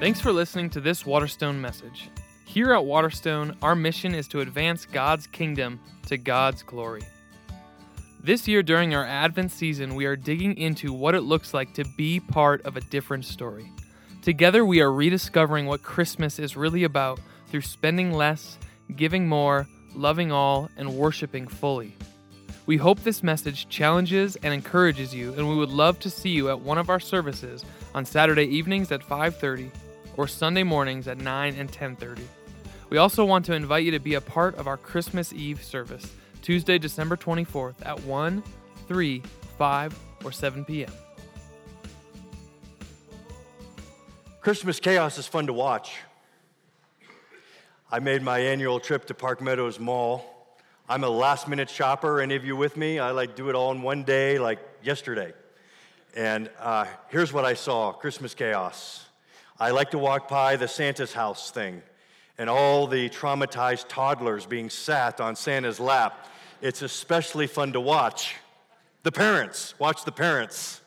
Thanks for listening to this Waterstone message. Here at Waterstone, our mission is to advance God's kingdom to God's glory. This year, during our Advent season, we are digging into what it looks like to be part of a different story. Together, we are rediscovering what Christmas is really about through spending less, giving more, loving all, and worshiping fully. We hope this message challenges and encourages you, and we would love to see you at one of our services on Saturday evenings at 5:30 or Sunday mornings at 9 and 10:30. We also want to invite you to be a part of our Christmas Eve service, Tuesday, December 24th at 1, 3, 5, or 7 p.m. Christmas chaos is fun to watch. I made my annual trip to Park Meadows Mall. I'm a last minute shopper. Any of you with me? I like do it all in one day, like yesterday. And uh, here's what I saw Christmas chaos. I like to walk by the Santa's house thing and all the traumatized toddlers being sat on Santa's lap. It's especially fun to watch. The parents, watch the parents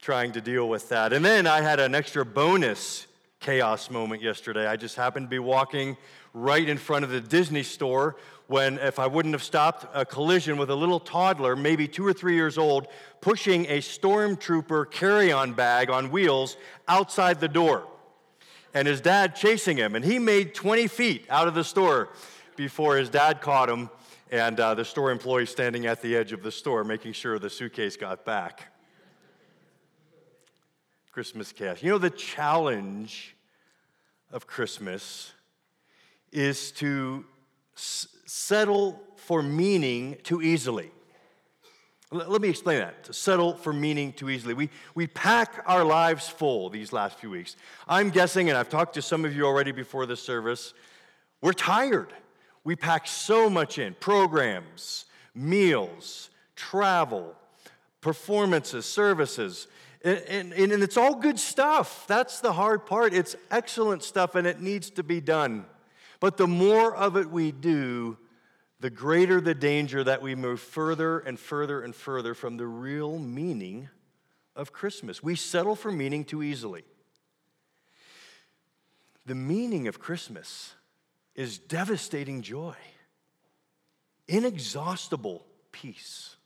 trying to deal with that. And then I had an extra bonus chaos moment yesterday. I just happened to be walking right in front of the Disney store when, if I wouldn't have stopped, a collision with a little toddler, maybe two or three years old, pushing a stormtrooper carry on bag on wheels outside the door. And his dad chasing him. And he made 20 feet out of the store before his dad caught him and uh, the store employee standing at the edge of the store making sure the suitcase got back. Christmas cash. You know, the challenge of Christmas is to settle for meaning too easily. Let me explain that. To settle for meaning too easily. We, we pack our lives full these last few weeks. I'm guessing, and I've talked to some of you already before this service, we're tired. We pack so much in programs, meals, travel, performances, services. And, and, and, it's all good stuff. That's the hard part. It's excellent stuff and it needs to be done. But the more of it we do, the greater the danger that we move further and further and further from the real meaning of Christmas. We settle for meaning too easily. The meaning of Christmas is devastating joy, inexhaustible peace.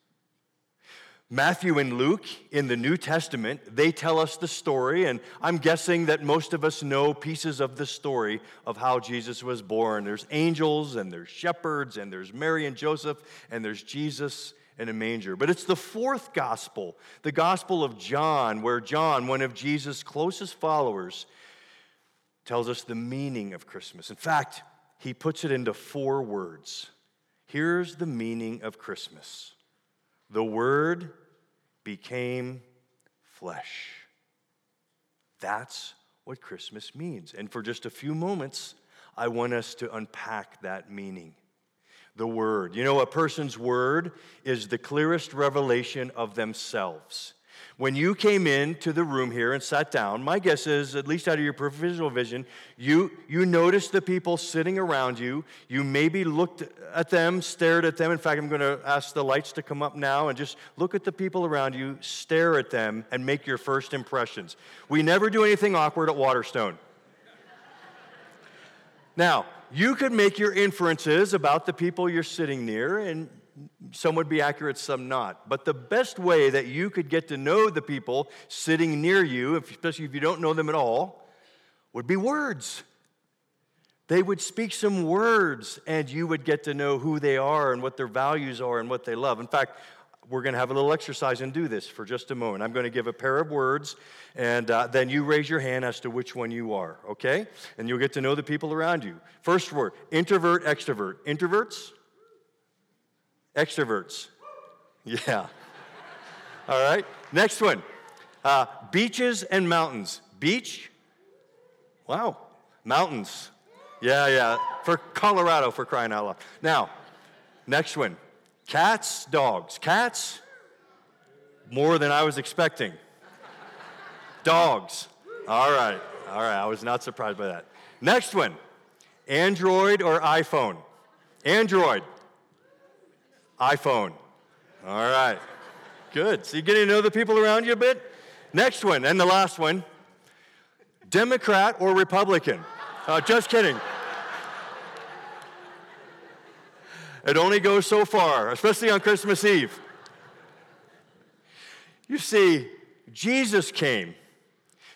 Matthew and Luke in the New Testament, they tell us the story, and I'm guessing that most of us know pieces of the story of how Jesus was born. There's angels, and there's shepherds, and there's Mary and Joseph, and there's Jesus in a manger. But it's the fourth gospel, the Gospel of John, where John, one of Jesus' closest followers, tells us the meaning of Christmas. In fact, he puts it into four words. Here's the meaning of Christmas the Word became flesh. That's what Christmas means. And for just a few moments, I want us to unpack that meaning. The Word. You know, a person's Word is the clearest revelation of themselves. When you came into the room here and sat down, my guess is, at least out of your peripheral vision, you, you noticed the people sitting around you. You maybe looked at them, stared at them. In fact, I'm going to ask the lights to come up now and just look at the people around you, stare at them, and make your first impressions. We never do anything awkward at Waterstone. Now, you could make your inferences about the people you're sitting near, and some would be accurate, some not. But the best way that you could get to know the people sitting near you, especially if you don't know them at all, would be words. They would speak some words, and you would get to know who they are and what their values are and what they love. In fact, we're going to have a little exercise and do this for just a moment. I'm going to give a pair of words, and uh, then you raise your hand as to which one you are, okay? And you'll get to know the people around you. First word introvert, extrovert. Introverts? Extroverts. Yeah. All right. Next one uh, beaches and mountains. Beach? Wow. Mountains. Yeah, yeah. For Colorado, for crying out loud. Now, next one cats, dogs. Cats? More than I was expecting. Dogs. All right. All right. I was not surprised by that. Next one Android or iPhone? Android iPhone. All right. Good. So you're getting to know the people around you a bit? Next one, and the last one Democrat or Republican? Uh, just kidding. It only goes so far, especially on Christmas Eve. You see, Jesus came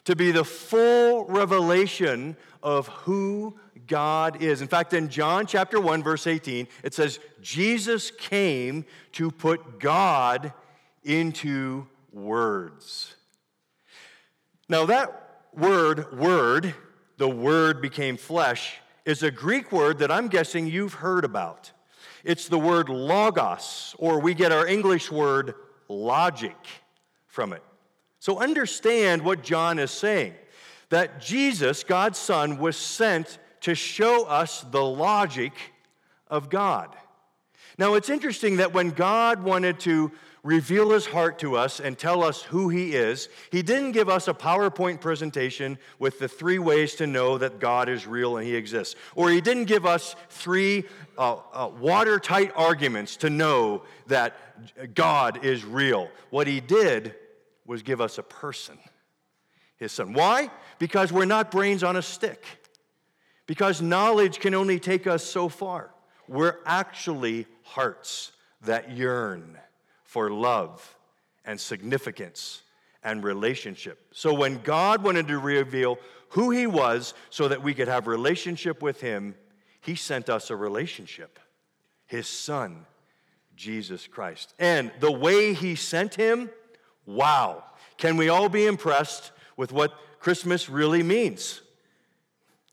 to be the full revelation of who God is. In fact, in John chapter 1 verse 18, it says Jesus came to put God into words. Now that word word, the word became flesh, is a Greek word that I'm guessing you've heard about. It's the word logos, or we get our English word logic from it. So understand what John is saying that Jesus, God's Son, was sent to show us the logic of God. Now, it's interesting that when God wanted to reveal his heart to us and tell us who he is, he didn't give us a PowerPoint presentation with the three ways to know that God is real and he exists. Or he didn't give us three uh, uh, watertight arguments to know that God is real. What he did was give us a person, his son. Why? Because we're not brains on a stick. Because knowledge can only take us so far. We're actually hearts that yearn for love and significance and relationship. So when God wanted to reveal who he was so that we could have relationship with him, he sent us a relationship. His son, Jesus Christ. And the way he sent him, wow. Can we all be impressed with what Christmas really means?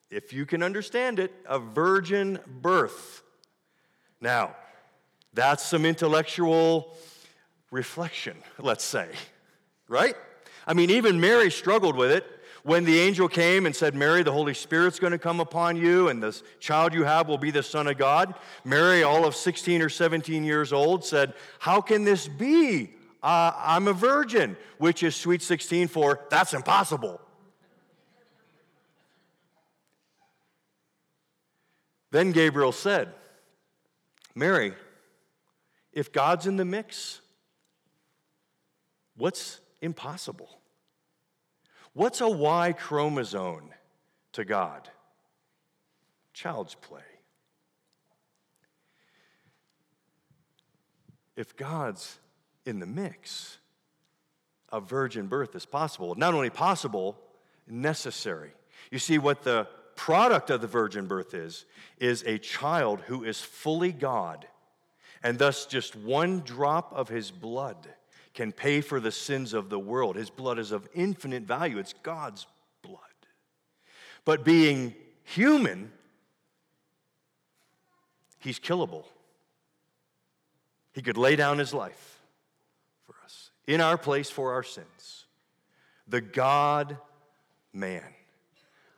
If you can understand it, a virgin birth. Now, that's some intellectual reflection, let's say, right? I mean, even Mary struggled with it when the angel came and said, Mary, the Holy Spirit's going to come upon you, and the child you have will be the Son of God. Mary, all of 16 or 17 years old, said, How can this be? Uh, I'm a virgin, which is Sweet 16 for that's impossible. Then Gabriel said, Mary, if God's in the mix, What's impossible? What's a Y chromosome to God? Child's play. If God's in the mix, a virgin birth is possible. Not only possible, necessary. You see, what the product of the virgin birth is, is a child who is fully God, and thus just one drop of his blood can pay for the sins of the world. His blood is of infinite value, it's God's blood. But being human, he's killable. He could lay down his life in our place for our sins. The God man.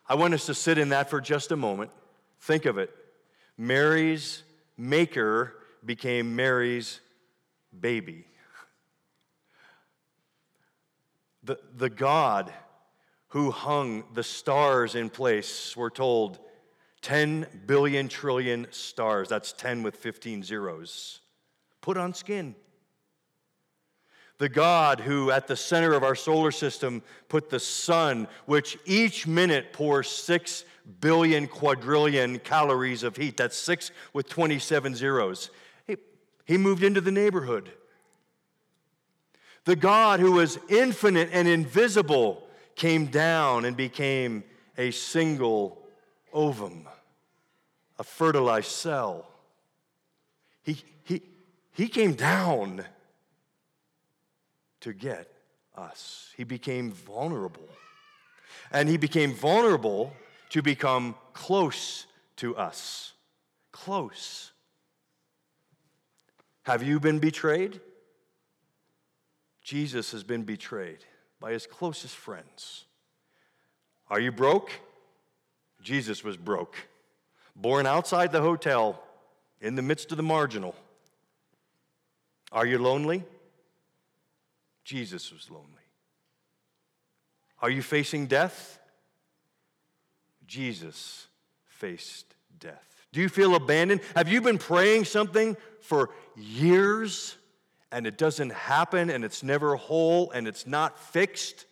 I want us to sit in that for just a moment. Think of it. Mary's maker became Mary's baby the, the God who hung the stars in place, we're told 10 billion trillion stars. That's 10 with 15 zeros. Put on skin. The God who, at the center of our solar system, put the sun, which each minute pours 6 billion quadrillion calories of heat. That's 6 with 27 zeros. He, he moved into the neighborhood. The God who was infinite and invisible came down and became a single ovum, a fertilized cell. He, he, he came down to get us. He became vulnerable. And he became vulnerable to become close to us. Close. Have you been betrayed? Jesus has been betrayed by his closest friends. Are you broke? Jesus was broke. Born outside the hotel, in the midst of the marginal. Are you lonely? Jesus was lonely. Are you facing death? Jesus faced death. Do you feel abandoned? Have you been praying something for years? and it doesn't happen and it's never whole and it's not fixed,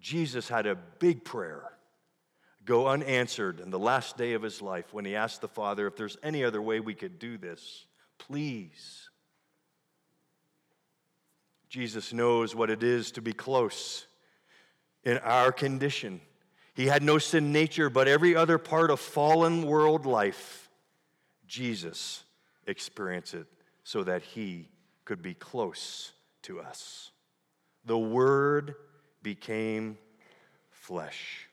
Jesus had a big prayer go unanswered in the last day of his life when he asked the Father if there's any other way we could do this. Please. Jesus knows what it is to be close in our condition. He had no sin nature, but every other part of fallen world life, Jesus experienced it so that he could be close to us. The Word became flesh.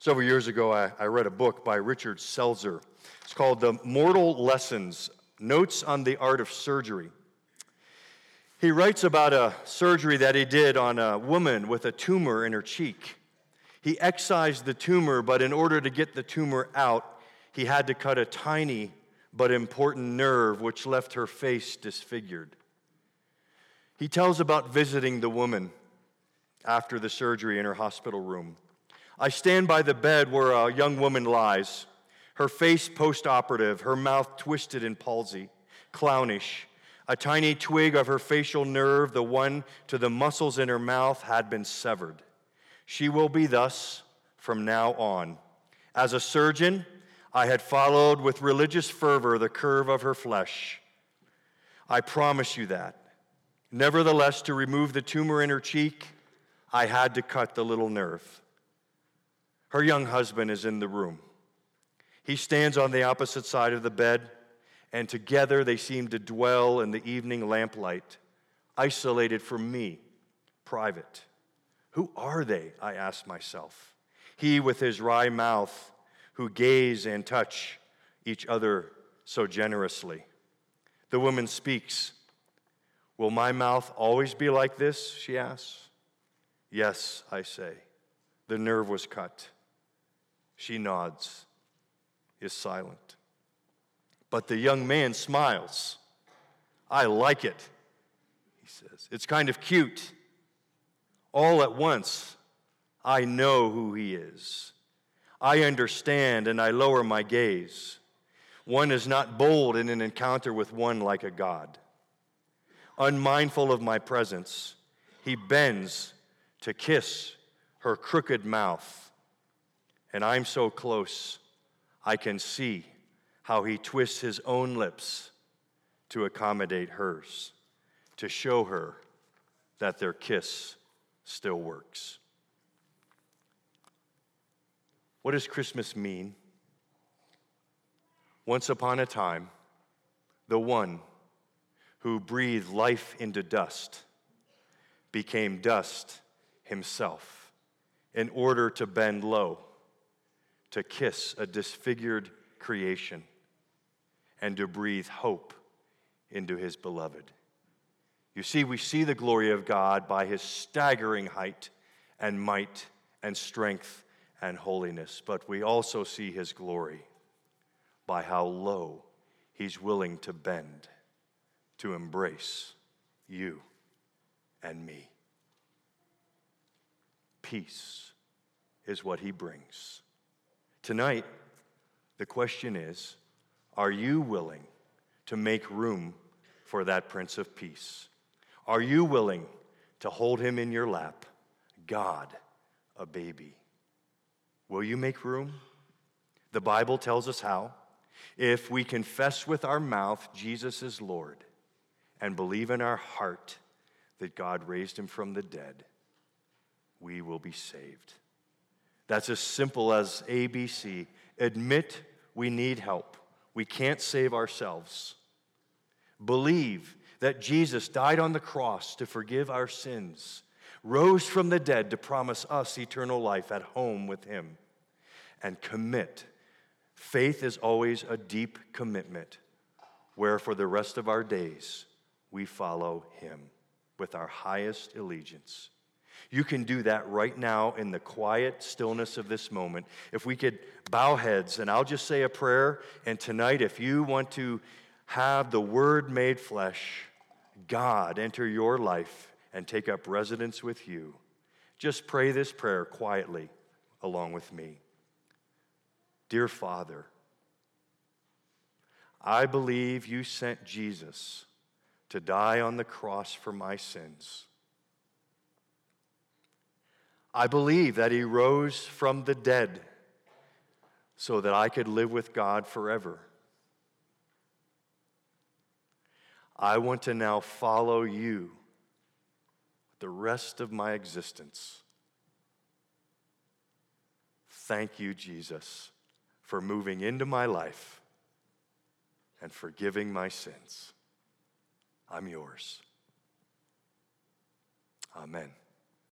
Several years ago, I, I, read a book by Richard Selzer. It's called The Mortal Lessons Notes on the Art of Surgery. He writes about a surgery that he did on a woman with a tumor in her cheek. He excised the tumor, but in order to get the tumor out, he had to cut a tiny but important nerve which left her face disfigured. He tells about visiting the woman after the surgery in her hospital room. I stand by the bed where a young woman lies, her face post operative, her mouth twisted in palsy, clownish. A tiny twig of her facial nerve, the one to the muscles in her mouth, had been severed. She will be thus from now on. As a surgeon, I had followed with religious fervor the curve of her flesh. I promise you that. Nevertheless, to remove the tumor in her cheek, I had to cut the little nerve. Her young husband is in the room. He stands on the opposite side of the bed, and together they seem to dwell in the evening lamplight, isolated from me, private. Who are they? I ask myself. He with his wry mouth, who gaze and touch each other so generously. The woman speaks. Will my mouth always be like this? She asks. Yes, I say. The nerve was cut. She nods, is silent. But the young man smiles. I like it, he says. It's kind of cute all at once, I know who he is. I understand and I lower my gaze. One is not bold in an encounter with one like a God. Unmindful of my presence, he bends to kiss her crooked mouth. And I'm so close, I can see how he twists his own lips to accommodate hers, to show her that their kiss still works. What does Christmas mean? Once upon a time, the one who breathed life into dust became dust himself in order to bend low, to kiss a disfigured creation, and to breathe hope into his beloved. You see, we see the glory of God by his staggering height and might and strength and holiness, but we also see his glory by how low he's willing to bend to embrace you and me. Peace is what he brings. Tonight, the question is are you willing to make room for that Prince of Peace? Are you willing to hold him in your lap? God, a baby. Will you make room? The Bible tells us how. If we confess with our mouth Jesus is Lord and believe in our heart that God raised him from the dead, we will be saved. That's as simple as ABC. Admit we need help. We can't save ourselves. Believe that Jesus died on the cross to forgive our sins, rose from the dead to promise us eternal life at home with Him, and commit. Faith is always a deep commitment where for the rest of our days we follow Him with our highest allegiance. You can do that right now in the quiet stillness of this moment. If we could bow heads, and I'll just say a prayer, and tonight, if you want to have the Word made flesh, God enter your life and take up residence with you, just pray this prayer quietly along with me. Dear Father, I believe you sent Jesus to die on the cross for my sins. I believe that he rose from the dead so that I could live with God forever. I want to now follow you the rest of my existence. Thank you, Jesus, for moving into my life and forgiving my sins. I'm yours. Amen.